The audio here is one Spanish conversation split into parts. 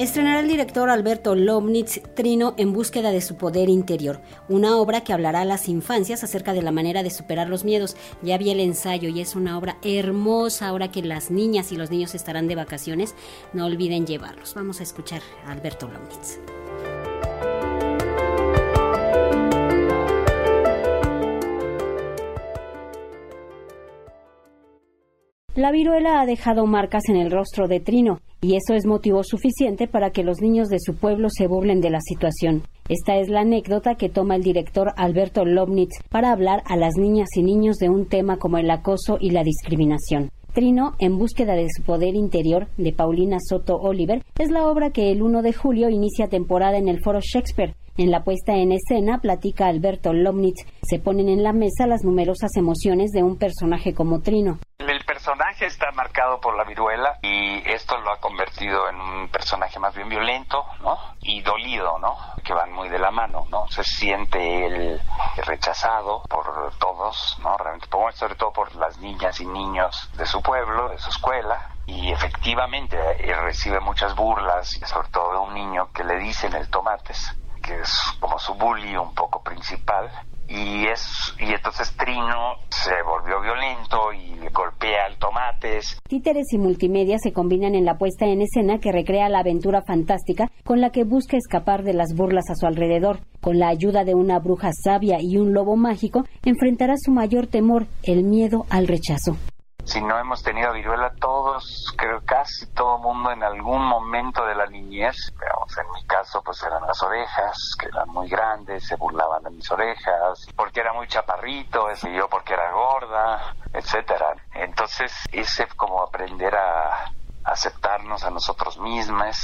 Estrenará el director Alberto Lomnitz Trino en búsqueda de su poder interior, una obra que hablará a las infancias acerca de la manera de superar los miedos. Ya vi el ensayo y es una obra hermosa ahora que las niñas y los niños estarán de vacaciones. No olviden llevarlos. Vamos a escuchar a Alberto Lomnitz. La viruela ha dejado marcas en el rostro de Trino, y eso es motivo suficiente para que los niños de su pueblo se burlen de la situación. Esta es la anécdota que toma el director Alberto Lobnitz para hablar a las niñas y niños de un tema como el acoso y la discriminación. Trino, en búsqueda de su poder interior, de Paulina Soto Oliver, es la obra que el 1 de julio inicia temporada en el Foro Shakespeare. En la puesta en escena, platica Alberto Lomnitz, se ponen en la mesa las numerosas emociones de un personaje como Trino personaje está marcado por la viruela y esto lo ha convertido en un personaje más bien violento, ¿no? Y dolido, ¿no? Que van muy de la mano, ¿no? Se siente él rechazado por todos, ¿no? Realmente, sobre todo por las niñas y niños de su pueblo, de su escuela, y efectivamente él recibe muchas burlas, sobre todo de un niño que le dicen el tomates, que es como su bully un poco principal, y es y entonces Trino se volvió violento y golpea al tomates. Títeres y multimedia se combinan en la puesta en escena que recrea la aventura fantástica con la que busca escapar de las burlas a su alrededor. Con la ayuda de una bruja sabia y un lobo mágico, enfrentará su mayor temor, el miedo al rechazo si no hemos tenido viruela, todos, creo casi todo mundo en algún momento de la niñez, digamos, en mi caso pues eran las orejas, que eran muy grandes, se burlaban de mis orejas, porque era muy chaparrito, y yo porque era gorda, etcétera. Entonces, ese como aprender a aceptarnos a nosotros mismos.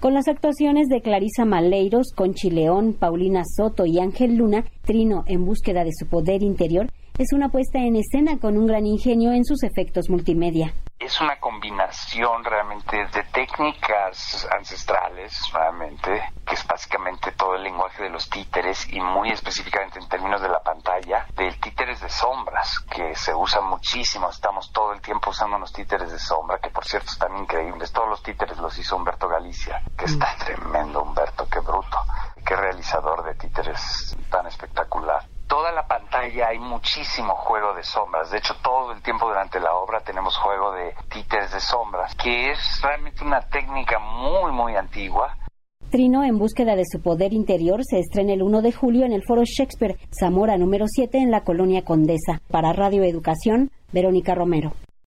Con las actuaciones de Clarisa Maleiros, Conchi León, Paulina Soto y Ángel Luna, Trino, en búsqueda de su poder interior, es una puesta en escena con un gran ingenio en sus efectos multimedia. Es una combinación realmente de técnicas ancestrales, realmente, que es básicamente todo el lenguaje de los títeres y muy específicamente en términos de la pantalla, del títeres de sombras, que se usa muchísimo. Estamos todo el tiempo usando los títeres de sombra, que por cierto están increíbles. Todos los títeres los hizo Humberto Galicia, que está mm. tremendo, Humberto, qué bruto, qué realizador de títeres tan espectacular la pantalla hay muchísimo juego de sombras. De hecho, todo el tiempo durante la obra tenemos juego de títeres de sombras, que es realmente una técnica muy, muy antigua. Trino, en búsqueda de su poder interior, se estrena el 1 de julio en el Foro Shakespeare, Zamora número 7, en la Colonia Condesa. Para Radio Educación, Verónica Romero.